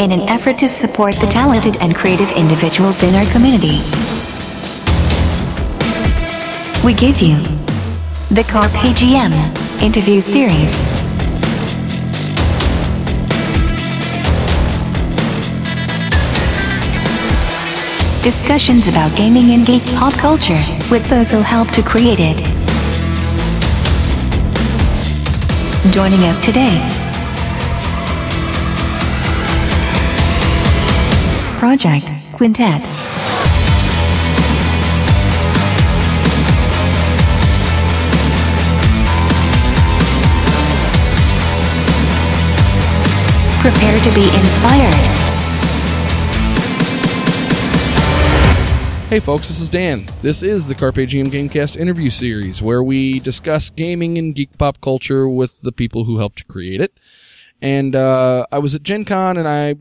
in an effort to support the talented and creative individuals in our community. We give you the Carpe GM interview series. Discussions about gaming and geek pop culture with those who helped to create it. Joining us today, Project Quintet. Prepare to be inspired. Hey folks, this is Dan. This is the Carpe GM Gamecast interview series where we discuss gaming and geek pop culture with the people who helped to create it. And uh, I was at Gen Con and I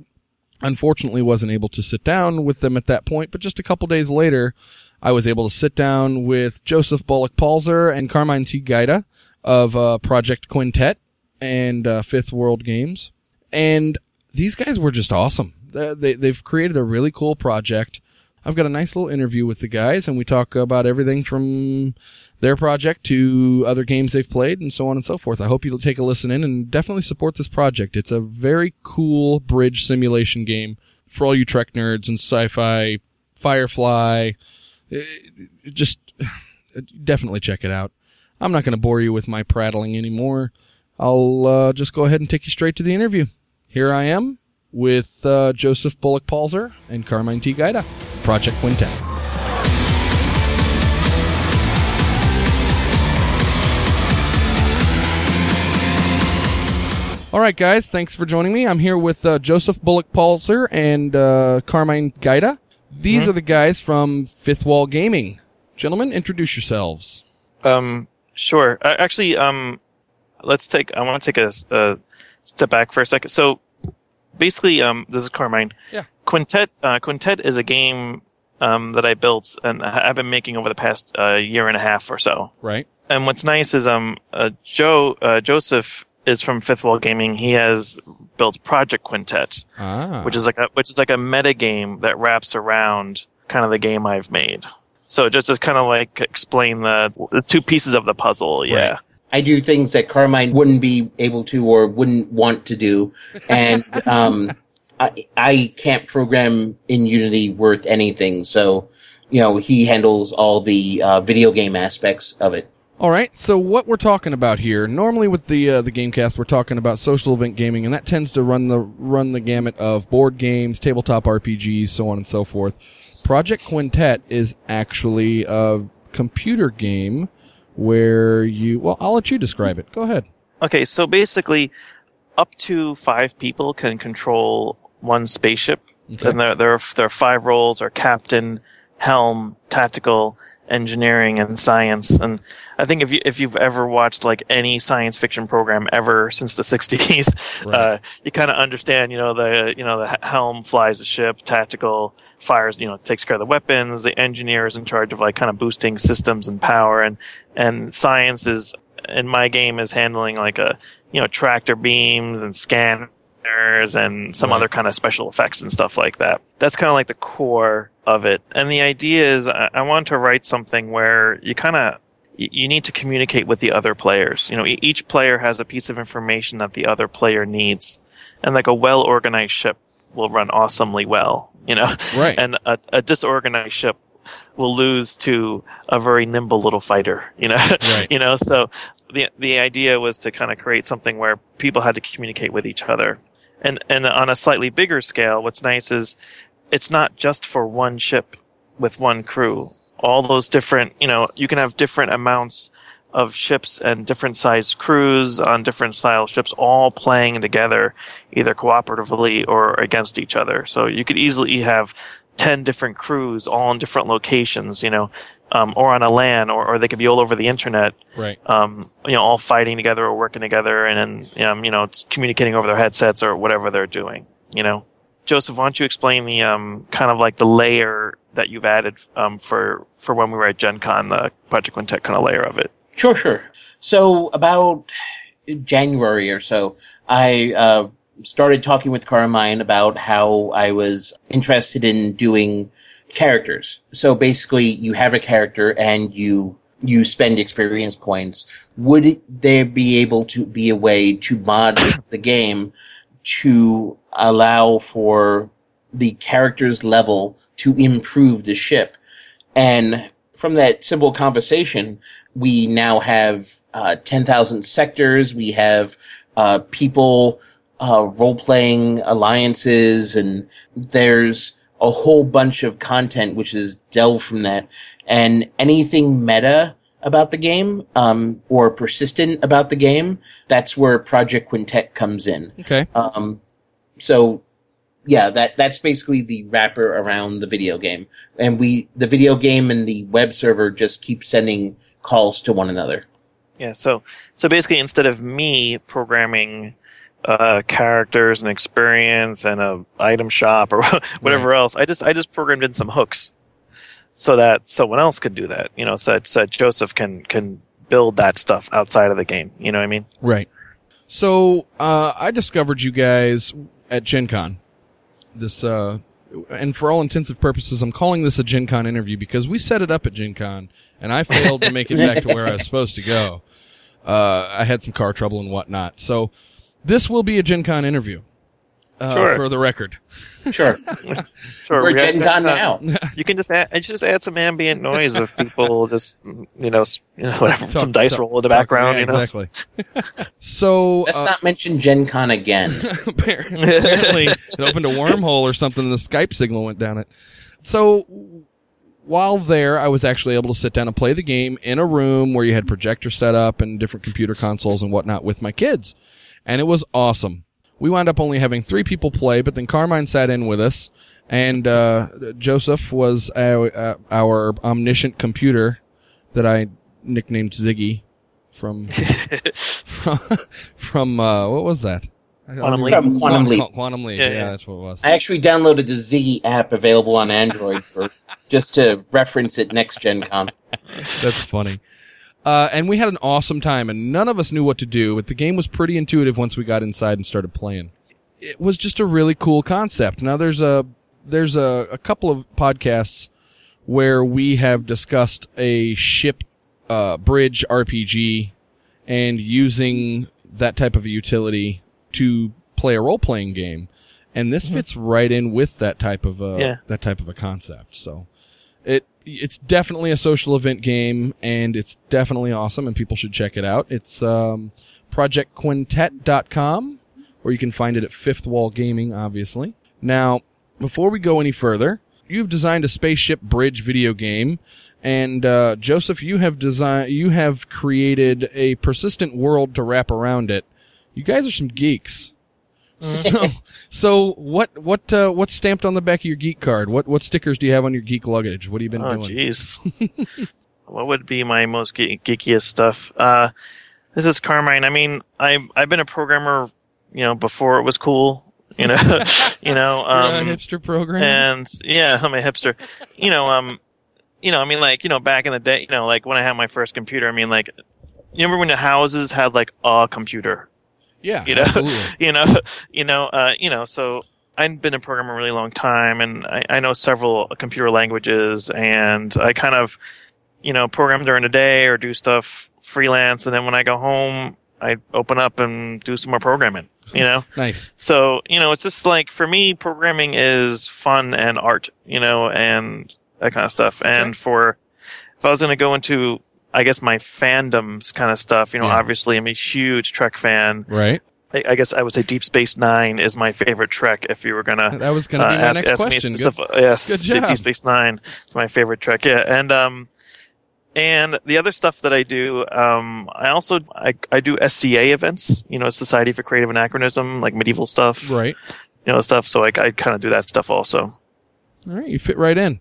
unfortunately wasn't able to sit down with them at that point, but just a couple days later, I was able to sit down with Joseph Bullock Palzer and Carmine T. Gaida of uh, Project Quintet and uh, Fifth Wall Games. And these guys were just awesome. They, they, they've created a really cool project. I've got a nice little interview with the guys, and we talk about everything from their project to other games they've played and so on and so forth. I hope you'll take a listen in and definitely support this project. It's a very cool bridge simulation game for all you Trek nerds and sci-fi, Firefly. Just definitely check it out. I'm not going to bore you with my prattling anymore. I'll uh, just go ahead and take you straight to the interview. Here I am with uh, Joseph Bullock Palzer and Carmine T. Gaida, Project Quintet. All right, guys, thanks for joining me. I'm here with uh, Joseph Bullock Palzer and uh, Carmine Gaida. These are the guys from Fifth Wall Gaming. Gentlemen, introduce yourselves. Um, sure. Uh, actually, um, let's take. I want to take a step back for a second. So, basically, um, this is Carmine. Yeah. Quintet. Uh, Quintet is a game um, that I built and I've been making over the past uh, year and a half or so. Right? And what's nice is um, uh, Joe uh, Joseph is from Fifth Wall Gaming. He has built Project Quintet, Ah. which is like a which is like a meta game that wraps around kind of the game I've made. So just to kind of like explain the, the two pieces of the puzzle. Yeah. Right. I do things that Carmine wouldn't be able to or wouldn't want to do. And, um, I, I can't program in Unity worth anything. So, you know, he handles all the, uh, video game aspects of it. All right. So what we're talking about here, normally with the uh, the GameCast, we're talking about social event gaming, and that tends to run the run the gamut of board games, tabletop RPGs, so on and so forth. Project Quintet is actually a computer game where you. Well, I'll let you describe it. Go ahead. Okay, so basically, up to five people can control one spaceship, Okay. and there there are, there are five roles: are captain, helm, tactical, engineering, and science. And I think if you if you've ever watched like any science fiction program ever since the '60s, Right. uh, you kind of understand. You know the you know the helm flies the ship, tactical fires you know takes care of the weapons. The engineer is in charge of like kind of boosting systems and power, and and science is in my game is handling like a you know tractor beams and scanners and some Right. other kind of special effects and stuff like that. That's kind of like the core of it. And the idea is I, I want to write something where you kind of you need to communicate with the other players. You know, each player has a piece of information that the other player needs, and like a well organized ship will run awesomely well. You know, Right. and a, a disorganized ship will lose to a very nimble little fighter. You know, Right. you know. So the the idea was to kind of create something where people had to communicate with each other, and and on a slightly bigger scale, what's nice is it's not just for one ship with one crew. All those different, you know, you can have different amounts of ships and different sized crews on different style ships all playing together, either cooperatively or against each other. So you could easily have 10 different crews all in different locations, you know, um, or on a LAN, or, or they could be all over the internet, Right. um, you know, all fighting together or working together and then, um, you know, communicating over their headsets or whatever they're doing, you know. Joseph, why don't you explain the um, kind of like the layer that you've added um, for for when we were at Gen Con, the Project Quintet kind of layer of it? Sure, sure. So about January or so, I uh, started talking with Carmine about how I was interested in doing characters. So basically, you have a character and you you spend experience points. Would there be able to be a way to mod the game to allow for the character's level to improve the ship? And from that simple conversation, we now have uh, 10,000 sectors. We have uh, people uh, role playing alliances, and there's a whole bunch of content which is delved from that. And anything meta about the game um, or persistent about the game, that's where Project Quintet comes in. Okay. Um, so yeah, that that's basically the wrapper around the video game, and we the video game and the web server just keep sending calls to one another. Yeah, so so basically, instead of me programming uh, characters and experience and a item shop or whatever else, I just I just programmed in some hooks so that someone else could do that. You know, so that, so that Joseph can can build that stuff outside of the game. You know what I mean? Right. So uh, I discovered you guys at Gen Con. This uh, and for all intensive purposes, I'm calling this a Gen Con interview because we set it up at Gen Con and I failed to make it back to where I was supposed to go. Uh, I had some car trouble and whatnot. So this will be a Gen Con interview. Uh, Sure. For the record. Sure, Sure, we're we Gen Con now. You can just add, just add some ambient noise of people just you know, you know whatever, Talk- some dice talk- roll in the talk- background. yeah, you know, Exactly. so Let's uh, not mention Gen Con again. apparently apparently it opened a wormhole or something and the Skype signal went down it. So while there, I was actually able to sit down and play the game in a room where you had projector set up and different computer consoles and whatnot with my kids. And it was awesome. We wound up only having three people play, but then Carmine sat in with us and, uh, Joseph was our, uh, our omniscient computer that I nicknamed Ziggy from, from, from, uh, what was that? Quantum Leap. From Quantum Leap. Qu- Quantum Leap. Yeah, Yeah, yeah. that's what it was. I actually downloaded the Ziggy app available on Android for just to reference it next Gen Con. That's funny. Uh, and we had an awesome time, and none of us knew what to do, but the game was pretty intuitive once we got inside and started playing. It was just a really cool concept. Now there's a there's a, a couple of podcasts where we have discussed a ship uh, bridge RPG and using that type of a utility to play a role playing game, and this fits right in with that type of a Yeah. that type of a concept. So it's definitely a social event game, and it's definitely awesome, and people should check it out. It's um, projectquintet.com, or you can find it at Fifth Wall Gaming, obviously. Now, before we go any further, you've designed a spaceship bridge video game, and uh, Joseph, you have designed, you have created a persistent world to wrap around it. You guys are some geeks. So, so what what uh, what's stamped on the back of your geek card? What what stickers do you have on your geek luggage? What have you been doing? Oh, doing? jeez. what would be my most ge- geekiest stuff? Uh, this is Carmine. I mean, I I've been a programmer, you know, before it was cool. You know, you know, um, hipster program. and yeah, I'm a hipster. You know, um, you know, I mean, like, you know, back in the day, you know, like when I had my first computer, I mean, like, you remember when the houses had like a computer? Yeah, you know, absolutely. you know, you know, uh, you know, so I've been a programmer a really long time and I, I know several computer languages and I kind of, you know, program during the day or do stuff freelance. And then when I go home, I open up and do some more programming, you know? Nice. So, you know, it's just like for me, programming is fun and art, you know, and that kind of stuff. And for, if I was going to go into, I guess my fandoms kind of stuff, you know, Yeah. obviously I'm a huge Trek fan. Right. I, I guess I would say Deep Space Nine is my favorite Trek. If you were gonna That was going uh, to be my ask, next ask me question. Good- specific, yes, good. Deep Space Nine is my favorite Trek. Yeah, and um, and the other stuff that I do, um, I also I, I do SCA events. You know, Society for Creative Anachronism, like medieval stuff. Right. You know, stuff. So I, I kind of do that stuff also. All right. You fit right in.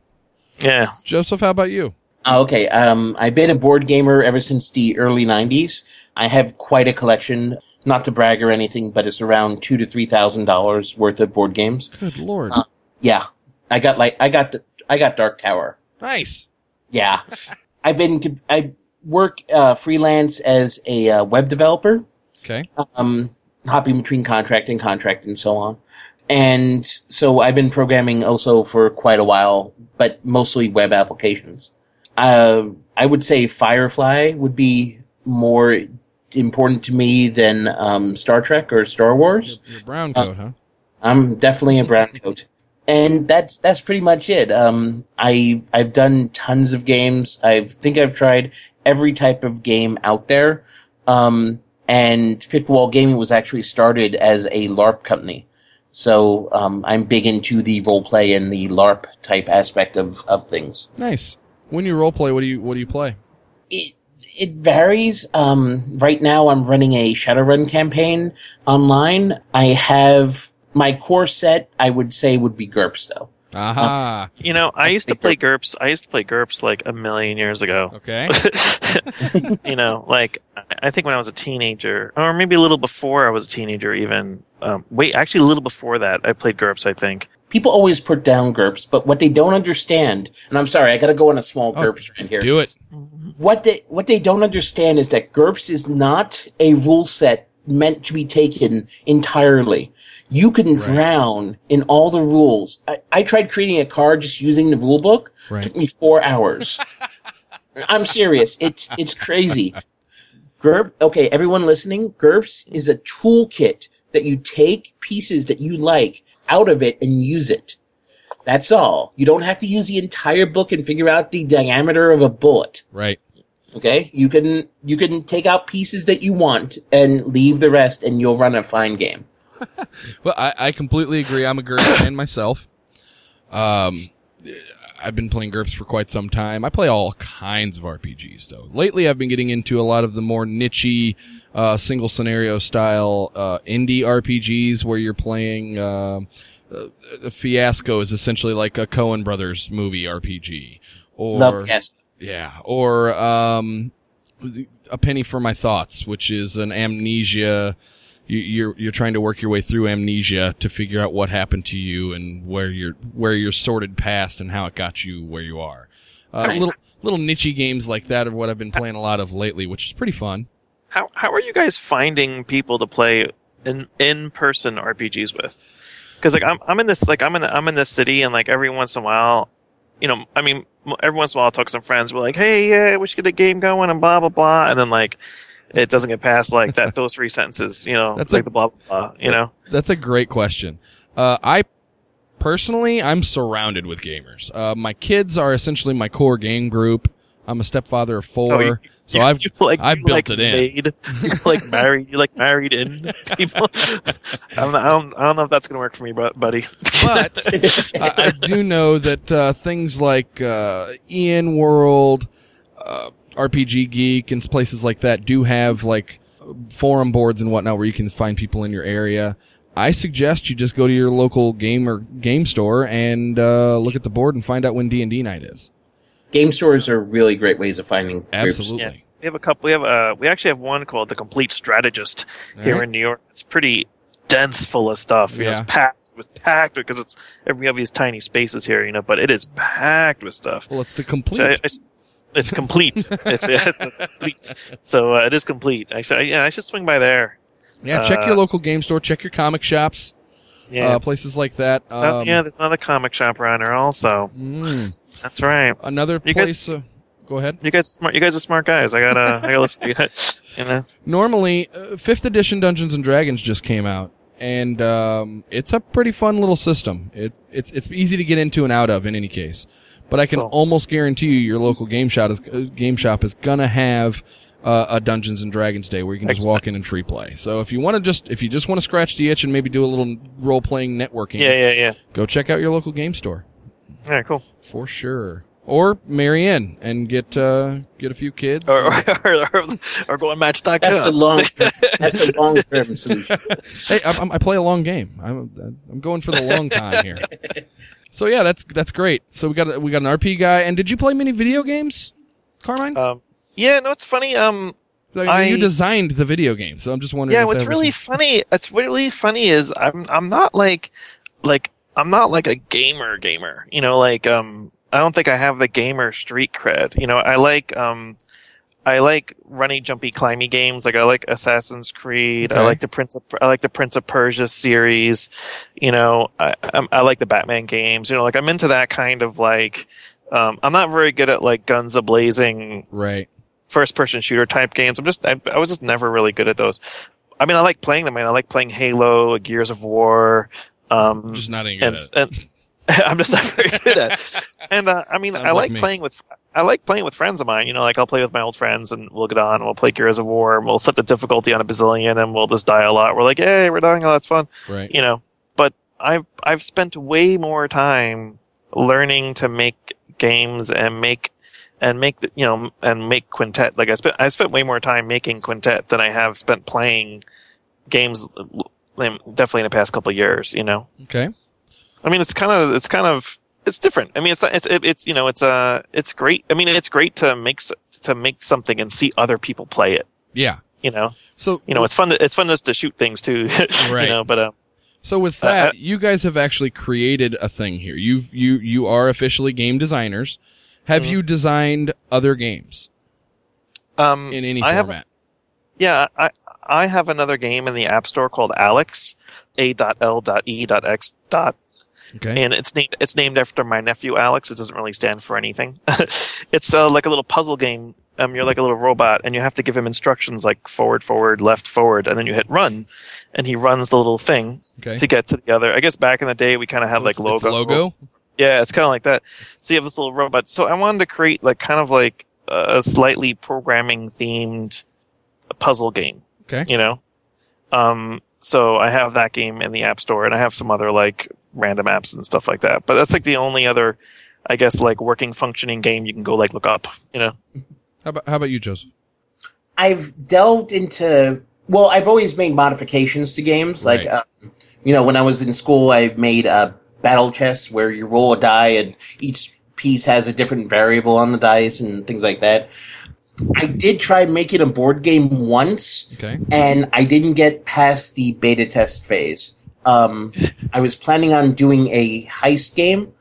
Yeah. Joseph, how about you? Oh, Okay, um, I've been a board gamer ever since the early '90s. I have quite a collection. Not to brag or anything, but it's around two to three thousand dollars worth of board games. Good lord. Uh, Yeah, I got like I got the I got Dark Tower. nice. Yeah, I've been I work uh, freelance as a uh, web developer. Okay. Um, hopping between contract and contract and so on. And so I've been programming also for quite a while, but mostly web applications. Uh, I would say Firefly would be more important to me than um, Star Trek or Star Wars. Your, your brown coat, huh? I'm definitely a brown coat, and that's that's pretty much it. Um, I I've done tons of games. I think I've tried every type of game out there. Um, and Fifth Wall Gaming was actually started as a LARP company. So um, I'm big into the role play and the LARP type aspect of, of things. Nice. When you role play, what do you what do you play? It it varies. Um, right now, I'm running a Shadowrun campaign online. I have my core set. I would say would be GURPS though. Aha. You know, I used to play GURPS. I used to play GURPS like a million years ago. okay. you know, like I- I think when I was a teenager, or maybe a little before I was a teenager, even. Um, wait, actually, a little before that, I played GURPS. I think. People always put down GURPS, but what they don't understand, and I'm sorry, I got to go on a small Oh, GURPS rant here. Do it. what they what they don't understand is that GURPS is not a rule set meant to be taken entirely. You can Right. drown in all the rules. I, I tried creating a card just using the rule book. Right. Took me four hours. I'm serious. It's it's crazy. GURP. Okay, everyone listening. GURPS is a toolkit that you take pieces that you like out of it and use it. That's all. You don't have to use the entire book and figure out the diameter of a bullet. Right. Okay, you can you can take out pieces that you want and leave the rest, and you'll run a fine game. Well, I, I completely agree. I'm a GURPS fan myself. Um, I've been playing GURPS for quite some time. I play all kinds of RPGs though. Lately, I've been getting into a lot of the more nichey, uh, single scenario style uh, indie RPGs where you're playing. Uh, uh, Fiasco is essentially like a Coen Brothers movie RPG, or Love yes. yeah, or um, a penny for my thoughts, which is an amnesia. You, you're you're trying to work your way through amnesia to figure out what happened to you and where your where your sorted past and how it got you where you are. Uh, little little nichey games like that are what I've been playing a lot of lately, which is pretty fun. How how are you guys finding people to play in in person RPGs with? Because like I'm I'm in this like I'm in I'm in this city and like every once in a while, you know, I mean every once in a while I'll talk to some friends. We're like, hey, yeah, we should get a game going and blah blah blah, and then like it doesn't get past like that those three sentences, you know, That's like a- the blah blah blah, you know. That's a great question. Uh, I personally, I'm surrounded with gamers. Uh, my kids are essentially my core game group. I'm a stepfather of four, So you- so You- I've you, like, I've built like, it in. Made, you like married, You're like married in people. I don't, know, I don't, I don't know if that's gonna work for me, bu- buddy. but I, I do know that uh, things like uh, EN World, uh, RPG Geek, and places like that do have like forum boards and whatnot where you can find people in your area. I suggest you just go to your local game or game store and uh, look at the board and find out when D and D night is. Game stores are really great ways of finding groups. Absolutely. Yeah. We have a couple. We have uh, we actually have one called the Complete Strategist here Alright. in New York. It's pretty dense, full of stuff. You know, Yeah. it's packed. It was packed because it's we have these tiny spaces here, you know, but it is packed with stuff. Well, it's the So complete. It's, it's complete. it's, it's complete. So uh, it is complete. I should, yeah, I should swing by there. Yeah, check your uh, local game store, check your comic shops, Yeah. uh, places like that. So- Um, yeah, there's another comic shop around here also. mm, That's right. another You guys- place. uh, go ahead. You guys are smart. You guys are smart guys. I gotta, I gotta listen to you. guys, You know. Normally, uh, fifth edition Dungeons and Dragons just came out, and um, it's a pretty fun little system. It it's it's easy to get into and out of in any case. But I can Cool. almost guarantee you, your local game shop is uh, game shop is gonna have uh, a Dungeons and Dragons day where you can just walk in and free play. So if you want to just if you just want to scratch the itch and maybe do a little role playing networking, Yeah, yeah, yeah. go check out your local game store All right, cool. for sure. Or marry in and get uh, get a few kids. Or, or, or, or go on Match.com. That's the long. that's the long term solution. hey, I, I play a long game. I'm I'm going for the long time here. So yeah, that's that's great. So we got a, we got an RP guy. And did you play many video games, Carmine? Um, yeah, no, it's funny. Um, I mean, I- you designed the video game, so I'm just wondering. yeah, if what's really funny, it's really funny is I'm I'm not like like I'm not like a gamer gamer. You know, like um I don't think I have the gamer street cred. You know, I like um I like runny, jumpy, climby games. Like I like Assassin's Creed. I like the Prince of I like the Prince of Persia series. You know, I I'm, I like the Batman games. You know, like I'm into that kind of like. Um, I'm not very good at like guns a blazing Right. first person shooter type games. I'm just I, I was just never really good at those. I mean, I like playing them. and I like playing Halo, Gears of War. Um, Just not any good and, at it. and I'm just not very good at. it. And uh, I mean, Sounds I like like playing with I like playing with friends of mine. You know, like I'll play with my old friends, and we'll get on, and we'll play Gears of War, and we'll set the difficulty on a bazillion, and we'll just die a lot. We're like, hey, we're dying a lot. It's fun, Right. you know. But I've I've spent way more time learning to make games and make and make the, you know and make quintet. Like I spent I spent way more time making quintet than I have spent playing games. Definitely in the past couple of years, you know. Okay. I mean, it's kind of, it's kind of, it's different. I mean, it's, it's, it's, you know, it's, uh, it's great. I mean, it's great to make, to make something and see other people play it, Yeah. you know, So you know, it's fun to, it's fun just to shoot things too, Right. you know, but, uh, So with Uh, that, uh, you guys have actually created a thing here. You you you are officially game designers. Have Mhm. you designed other games um, in any I have, format? yeah, I, I have another game in the app store called Alex, A.L.E.X. Okay. and it's named it's named after my nephew Alex. It doesn't really stand for anything. it's uh, like a little puzzle game. Um, you're like a little robot, and you have to give him instructions like forward, forward, left, forward, and then you hit run, and he runs the little thing okay. to get to the other. I guess back in the day we kind of had like It's logo. logo. Yeah, it's kind of like that. So you have this little robot. So I wanted to create like kind of like a slightly programming themed puzzle game Okay. you know um so i have that game in the app store and i have some other like random apps and stuff like that but that's like the only other i guess like working functioning game you can go like look up you know How about how about you, Joseph? I've delved into well, I've always made modifications to games. Like, uh, you know, when I was in school, I made a battle chess where you roll a die and each piece has a different variable on the dice and things like that. I did try making a board game once, Okay. and I didn't get past the beta test phase. Um, I was planning on doing a heist game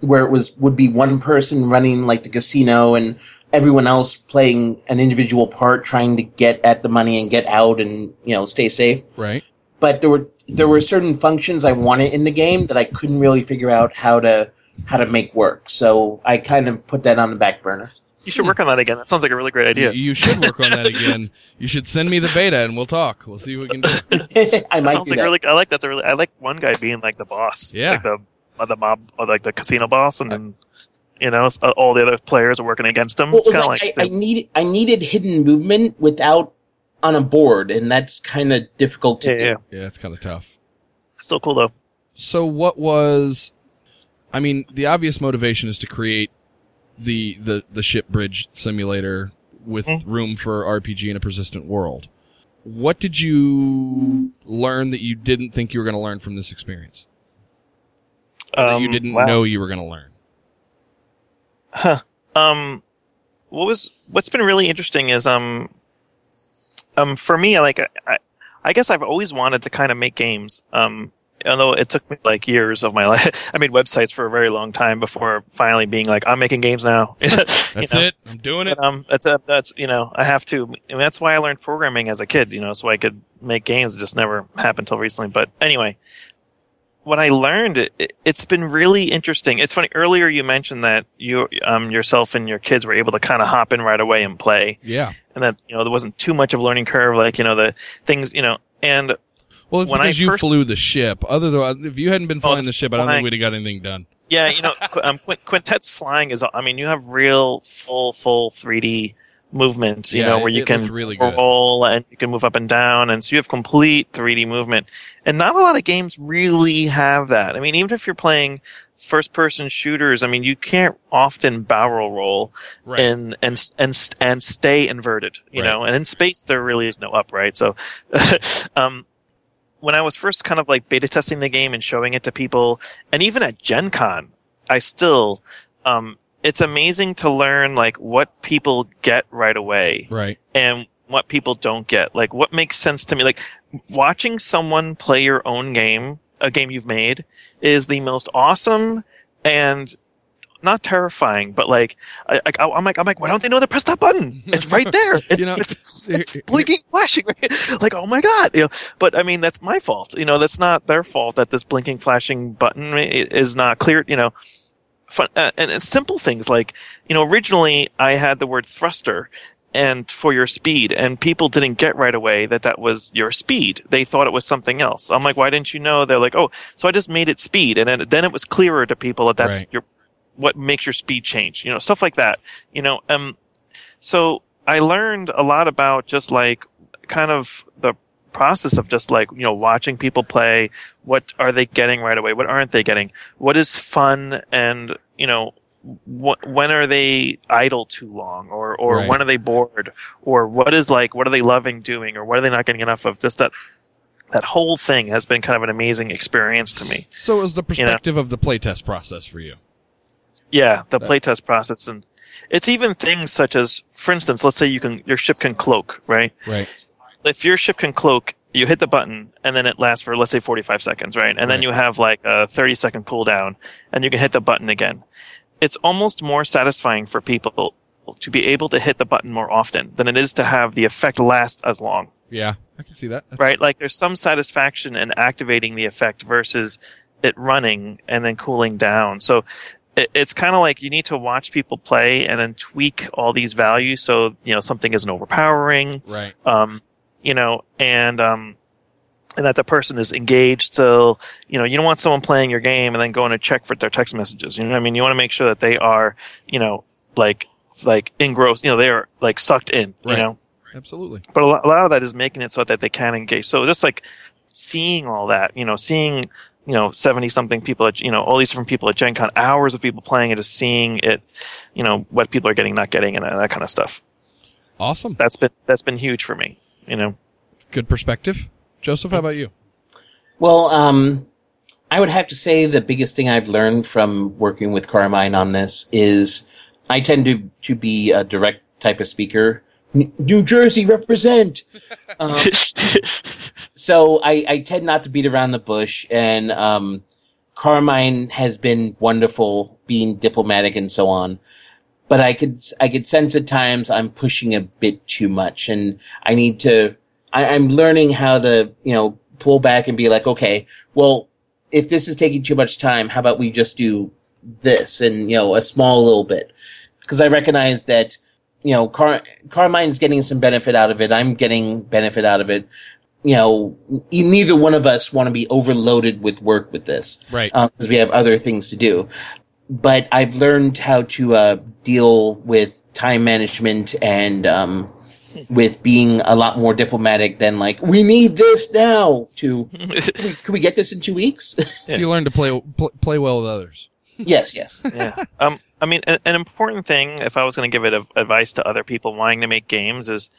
where it was would be one person running like the casino and everyone else playing an individual part, trying to get at the money and get out and you know stay safe. Right. But there were there were certain functions I wanted in the game that I couldn't really figure out how to how to make work. So I kind of put that on the back burner. You should work on that again that sounds like a really great idea You, you should work on that again. You should send me the beta and we'll talk. We'll see what we can do. I that might sounds do like that. really i like that's a really i like one guy being like the boss Yeah. like the uh, the mob or like the casino boss and then you know uh, all the other players are working against him Well, it's it kind of like, like, I, I the- needed I needed hidden movement without on a board, and that's kind of difficult to yeah, do. yeah Yeah, it's kind of tough. still cool though So what was I mean, the obvious motivation is to create the the the ship bridge simulator with Mm. room for RPG in a persistent world. What did you learn that you didn't think you were going to learn from this experience? Or that you Um, didn't wow. know you were going to learn. Huh. Um, what was what's been really interesting is um, um, for me, like I, I guess I've always wanted to kind of make games. Um, although it took me like years of my life. I made websites for a very long time before finally being like, I'm making games now. That's know? it. I'm doing it. But, um, that's a, that's you know I have to. And that's why I learned programming as a kid. You know, so I could make games. It just never happened till recently. But anyway, what I learned, it, it's been really interesting. It's funny. Earlier you mentioned that you um yourself and your kids were able to kind of hop in right away and play, Yeah. and that you know there wasn't too much of a learning curve. Like you know the things you know and. Well, it's When I because you first- flew the ship. Other than if you hadn't been Oh, flying the the ship, I don't think we'd have got anything done. Yeah, you know, qu- um, quint- quintet's flying is. I mean, you have real full, full 3D movement. You Yeah, know, where you can really good. roll and you can move up and down, and so you have complete 3D movement. And not a lot of games really have that. I mean, even if you're playing first-person shooters, I mean, you can't often barrel roll Right. and and and and stay inverted. You Right. know, and in space there really is no upright. So, um, when I was first kind of like beta testing the game and showing it to people, and even at Gen Con, I still, um, it's amazing to learn like what people get right away right. and what people don't get. Like what makes sense to me. Like watching someone play your own game, a game you've made, is the most awesome and not terrifying, but like I, I'm like I'm like why don't they know to press that button? It's right there. It's You know, it's, it's blinking, flashing. like oh my god, you know. But I mean that's my fault. You know that's not their fault that this blinking, flashing button is not clear. You know, fun, uh, and it's simple things like you know originally I had the word thruster and for your speed and people didn't get right away that that was your speed they thought it was something else i'm like why didn't you know they're like oh so i just made it speed and then, then it was clearer to people that that's Right. your what makes your speed change you know stuff like that you know um so i learned a lot about just like kind of the process of just like you know watching people play what are they getting right away what aren't they getting what is fun and you know what, when are they idle too long or or Right. when are they bored or what is like what are they loving doing or what are they not getting enough of just that that whole thing has been kind of an amazing experience to me So it was the perspective of the playtest process for you. Yeah the playtest process and it's even things such as for instance let's say you can your ship can cloak right Right. if your ship can cloak, you hit the button and then it lasts for let's say 45 seconds, right? And then you have like a 30 second cooldown and you can hit the button again. It's almost more satisfying for people to be able to hit the button more often than it is to have the effect last as long, Yeah, I can see that. That's- right? Like there's some satisfaction in activating the effect versus it running and then cooling down. So it, it's kind of like you need to watch people play and then tweak all these values so, you know, something isn't overpowering Right. um, you know, and um, and that the person is engaged. So you know, you don't want someone playing your game and then going to check for their text messages. You know what I mean? You want to make sure that they are, you know, like like engrossed. You know, they are like sucked in. Right. You know, Absolutely. but a lot, a lot of that is making it so that they can engage. So just like seeing all that, you know, seeing you know seventy something people at you know all these different people at Gen Con, hours of people playing it, just seeing it, you know, what people are getting, not getting, and that, that kind of stuff. Awesome. That's been that's been huge for me. You know. Good perspective. Joseph, how about you? Well, um, I would have to say the biggest thing I've learned from working with Carmine on this is I tend to to be a direct type of speaker. New Jersey represent. Um, so I, I tend not to beat around the bush, and um, Carmine has been wonderful, being diplomatic and so on. But I could I could sense at times I'm pushing a bit too much, and I need to. I, I'm learning how to you know pull back and be like, okay, well, if this is taking too much time, how about we just do this and you know a small little bit? Because I recognize that you know Car- Carmine's getting some benefit out of it. I'm getting benefit out of it. You know, n- neither one of us want to be overloaded with work with this Right. because we have other things to do. But I've learned how to uh, deal with time management and um, with being a lot more diplomatic than like we need this now. To can we, get this in two weeks? So you learn to play pl- play well with others. yes, yes. yeah. Um, I mean, a- an important thing, if I was going to give it a, advice to other people wanting to make games, is,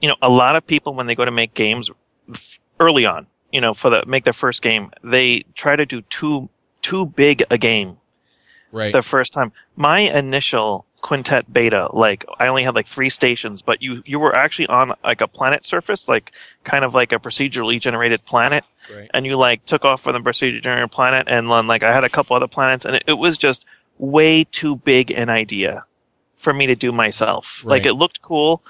you know, a lot of people when they go to make games f- early on, you know, for the make their first game, they try to do too too big a game Right. the first time. My initial quintet beta, like I only had like three stations, but you you were actually on like a planet surface, like kind of like a procedurally generated planet right. and you like took off from the procedurally generated planet and then like I had a couple other planets and it, it was just way too big an idea for me to do myself. Like it looked cool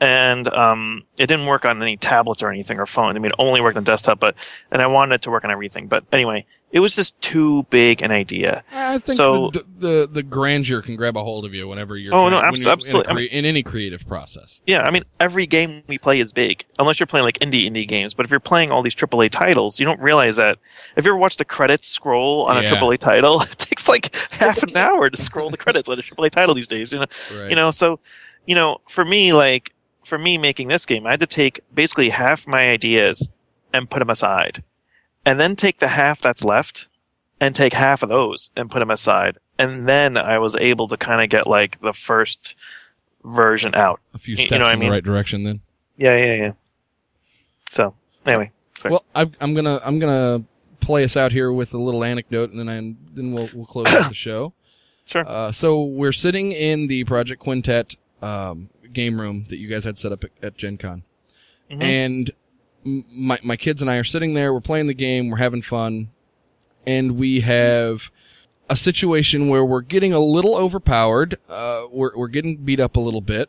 and um it didn't work on any tablets or anything or phone. I mean it only worked on desktop but and I wanted it to work on everything. But anyway, it was just too big an idea. I think So- the, the the grandeur can grab a hold of you whenever you're. Oh, no, when abs- you're in a absolutely. I crea- in any creative process. Yeah, I mean every game we play is big unless you're playing like indie indie games. But if you're playing all these AAA titles, you don't realize that. If you ever watch the credits scroll on a Yeah. AAA title, it takes like half an hour to scroll the credits on a AAA title these days. You know, Right. you know. So, you know, for me, like for me making this game, I had to take basically half my ideas and put them aside, and then take the half that's left and take half of those and put them aside, and then I was able to kind of get like the first version out. a few you steps know what I in the right direction. Then. Yeah, yeah, yeah. So anyway, Sorry. Well, I've, I'm gonna I'm gonna play us out here with a little anecdote, and then I, then we'll we'll close out the show. sure. Uh, so we're sitting in the Project Quintet um, game room that you guys had set up at, at Gen Con. Mhm. And my, my kids and I are sitting there, we're playing the game, we're having fun, and we have a situation where we're getting a little overpowered. Uh, we're we're getting beat up a little bit,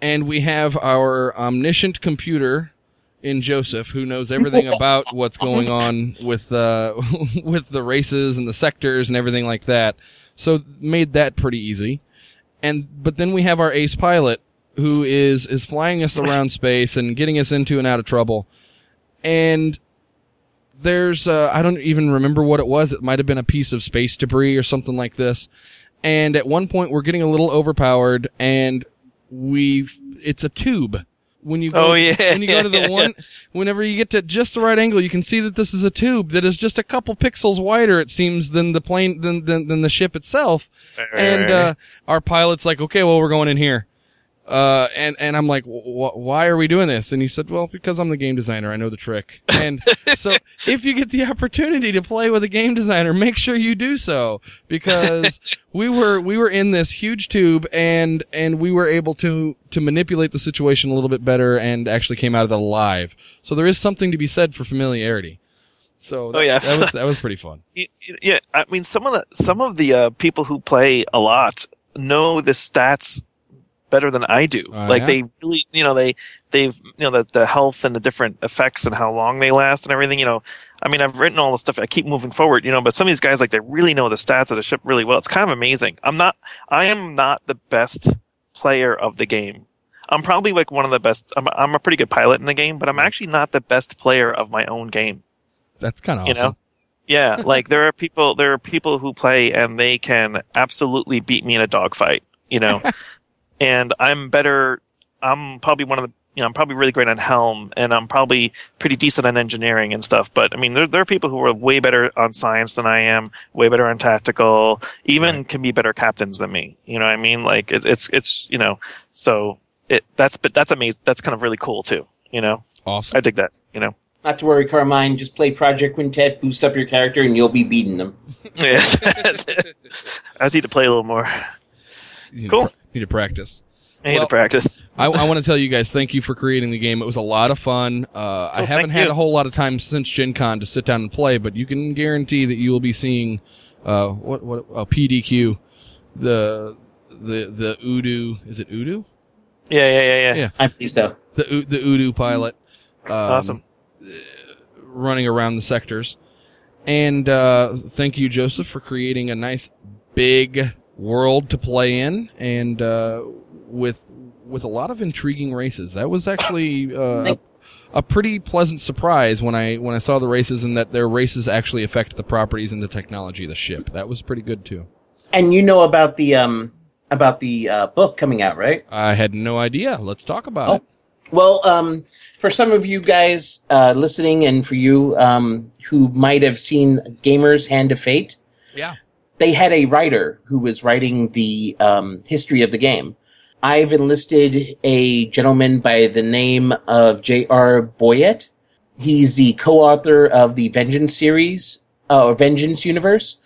and we have our omniscient computer in Joseph who knows everything about what's going on with uh, with the races and the sectors and everything like that. So made that pretty easy. And but then we have our ace pilot who is is flying us around space and getting us into and out of trouble. And there's uh, I don't even remember what it was. It might have been a piece of space debris or something like this. And at one point we're getting a little overpowered and we it's a tube. When you go, Oh, yeah, when you go to the one whenever you get to just the right angle, you can see that this is a tube that is just a couple pixels wider it seems than the plane than than, than the ship itself. And uh our pilot's like, "Okay, well we're going in here." Uh, and, and I'm like, wh- why are we doing this? And he said, well, because I'm the game designer. I know the trick. And so if you get the opportunity to play with a game designer, make sure you do so because we were, we were in this huge tube and, and we were able to, to manipulate the situation a little bit better and actually came out of it alive. So there is something to be said for familiarity. So that, Oh, yeah. that was, that was pretty fun. Yeah, I mean, some of the some of the uh, people who play a lot know the stats better than I do. Oh, like yeah? they really, you know, they they've you know the the health and the different effects and how long they last and everything. You know, I mean, I've written all the stuff. I keep moving forward, you know, but some of these guys like they really know the stats of the ship really well. It's kind of amazing. I'm not. I am not the best player of the game. I'm probably like one of the best. I'm, I'm a pretty good pilot in the game, but I'm actually not the best player of my own game That's kind of you awesome. know yeah like there are people there are people who play and they can absolutely beat me in a dogfight you know and i'm better i'm probably one of the you know i'm probably really great on helm and i'm probably pretty decent on engineering and stuff but i mean there, there are people who are way better on science than i am way better on tactical even can be better captains than me you know what i mean like it, it's it's you know so it that's but that's amazing that's kind of really cool too you know Awesome. i dig that you know Not to worry, Carmine. Just play Project Quintet, boost up your character, and you'll be beating them. yes that's it. i just need to play a little more You Cool. to- Need to practice. I need Well- to practice. I, I want to tell you guys thank you for creating the game. It was a lot of fun. Uh, I haven't had you. a whole lot of time since Gen Con to sit down and play, but you can guarantee that you will be seeing uh, what what uh, PDQ, the the the Udo is it Udo? Yeah, yeah, yeah, yeah. Yeah. I believe so. The the Udo pilot. Um, Awesome. running around the sectors. And uh, thank you, Joseph, for creating a nice big world to play in, and uh, with with a lot of intriguing races. That was actually uh, Thanks. a pretty pleasant surprise when I when I saw the races and that their races actually affect the properties and the technology of the ship. That was pretty good too. And you know about the um about the uh, book coming out, right? I had no idea. Let's talk about Oh. it. Well, um, for some of you guys uh, listening, and for you um, who might have seen Gamers Hand of Fate, Yeah. They had a writer who was writing the um, history of the game. I've enlisted a gentleman by the name of J.R. Boyett. He's the co-author of the Vengeance series, uh, or Vengeance universe,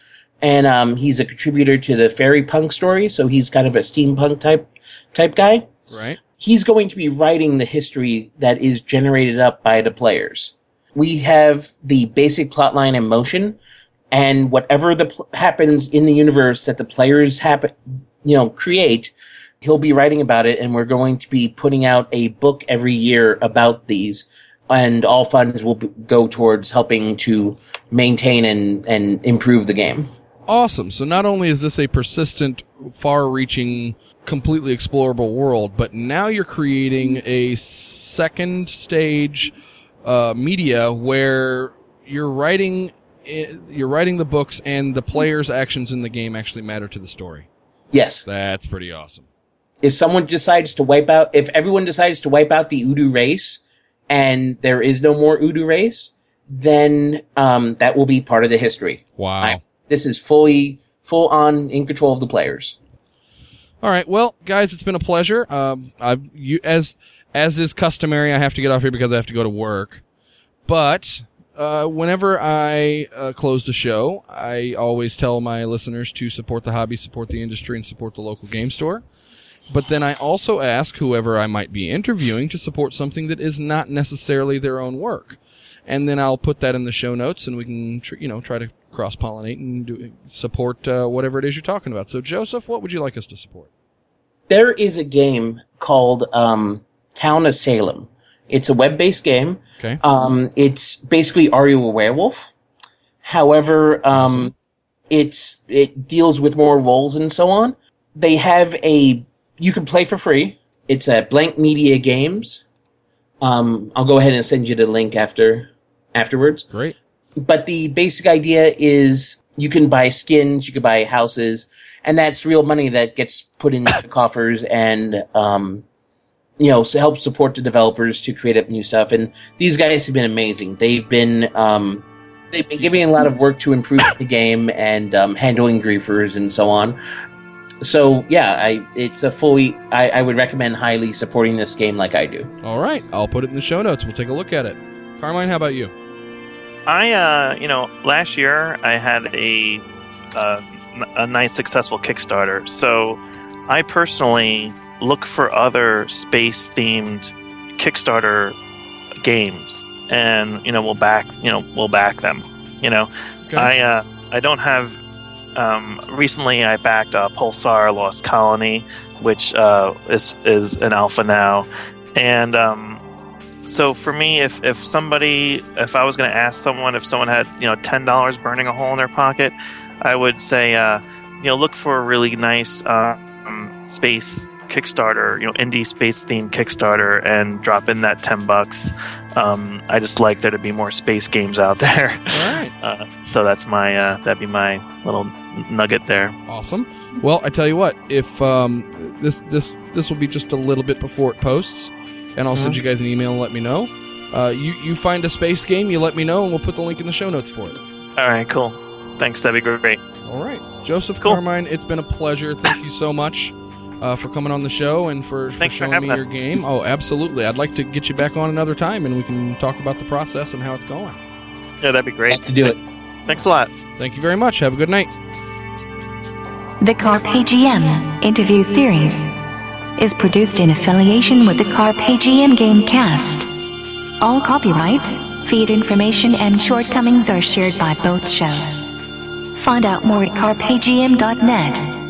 and um, he's a contributor to the Fairy Punk story. So he's kind of a steampunk type type guy Right. he's going to be writing the history that is generated up by the players. We have the basic plotline in motion, and whatever the pl- happens in the universe that the players happen, you know, create, he'll be writing about it, and we're going to be putting out a book every year about these, and all funds will go towards helping to maintain and and improve the game. Awesome. So not only is this a persistent, far-reaching, completely explorable world, but now you're creating a second stage uh, media where you're writing you're writing the books and the players' actions in the game actually matter to the story. Yes. That's pretty awesome. if someone decides to wipe out, if everyone decides to wipe out the Udu race, and there is no more Udu race, then um, that will be part of the history. Wow. I- this is fully, full on in control of the players. All right, well, guys, it's been a pleasure. Um, I've you as as is customary, I have to get off here because I have to go to work. But uh, whenever I uh, close the show, I always tell my listeners to support the hobby, support the industry, and support the local game store. But then I also ask whoever I might be interviewing to support something that is not necessarily their own work. and then I'll put that in the show notes, and we can tr- you know try to cross pollinate and do, support uh, whatever it is you're talking about. So, Joseph, what would you like us to support? There is a game called um, Town of Salem. It's a web-based game. Okay. Um, it's basically Are You a Werewolf? However, um, it's it deals with more roles and so on. They have a you can play for free. It's at Blank Media Games. Um, I'll go ahead and send you the link after afterwards. Great. But the basic idea is you can buy skins, you can buy houses, and that's real money that gets put into the coffers and um, you know to help support the developers to create up new stuff. And these guys have been amazing. They've been um, they've been giving a lot of work to improve the game and um, handling griefers and so on. So yeah, I it's a fully I, I would recommend highly supporting this game like I do. All right. I'll put it in the show notes. We'll take a look at it. Carmine, how about you? I, uh, you know, last year I had a uh, n- a nice successful Kickstarter. So I personally look for other space themed Kickstarter games, and you know, we'll back, you know, we'll back them. You know, Okay. I uh, I don't have. Um, recently, I backed uh, Pulsar Lost Colony, which uh, is is an alpha now, and um, so for me, if if somebody, if I was going to ask someone, if someone had you know ten dollars burning a hole in their pocket, I would say uh, you know look for a really nice uh, um, space Kickstarter, you know, indie space themed Kickstarter, and drop in that ten bucks. Um, I just like there to be more space games out there. All right. Uh, so that's my uh, that'd be my little nugget there. Awesome. Well, I tell you what, if um, this this this will be just a little bit before it posts, and I'll send Mhm. you guys an email and let me know. Uh, you you find a space game, you let me know, and we'll put the link in the show notes for it. All right, cool. Thanks, that'd be great. All right, Joseph Cool. Carmine, it's been a pleasure. Thank you so much uh, for coming on the show and for, for Thanks for showing having me us. your game. Oh, absolutely. I'd like to get you back on another time, and we can talk about the process and how it's going. Yeah, that'd be great. Like to do it. Thanks a lot. Thank you very much. Have a good night. The Carpe GM interview series is produced in affiliation with the Carpe GM Gamecast. All copyrights, feed information, and shortcomings are shared by both shows. Find out more at carpegm.net.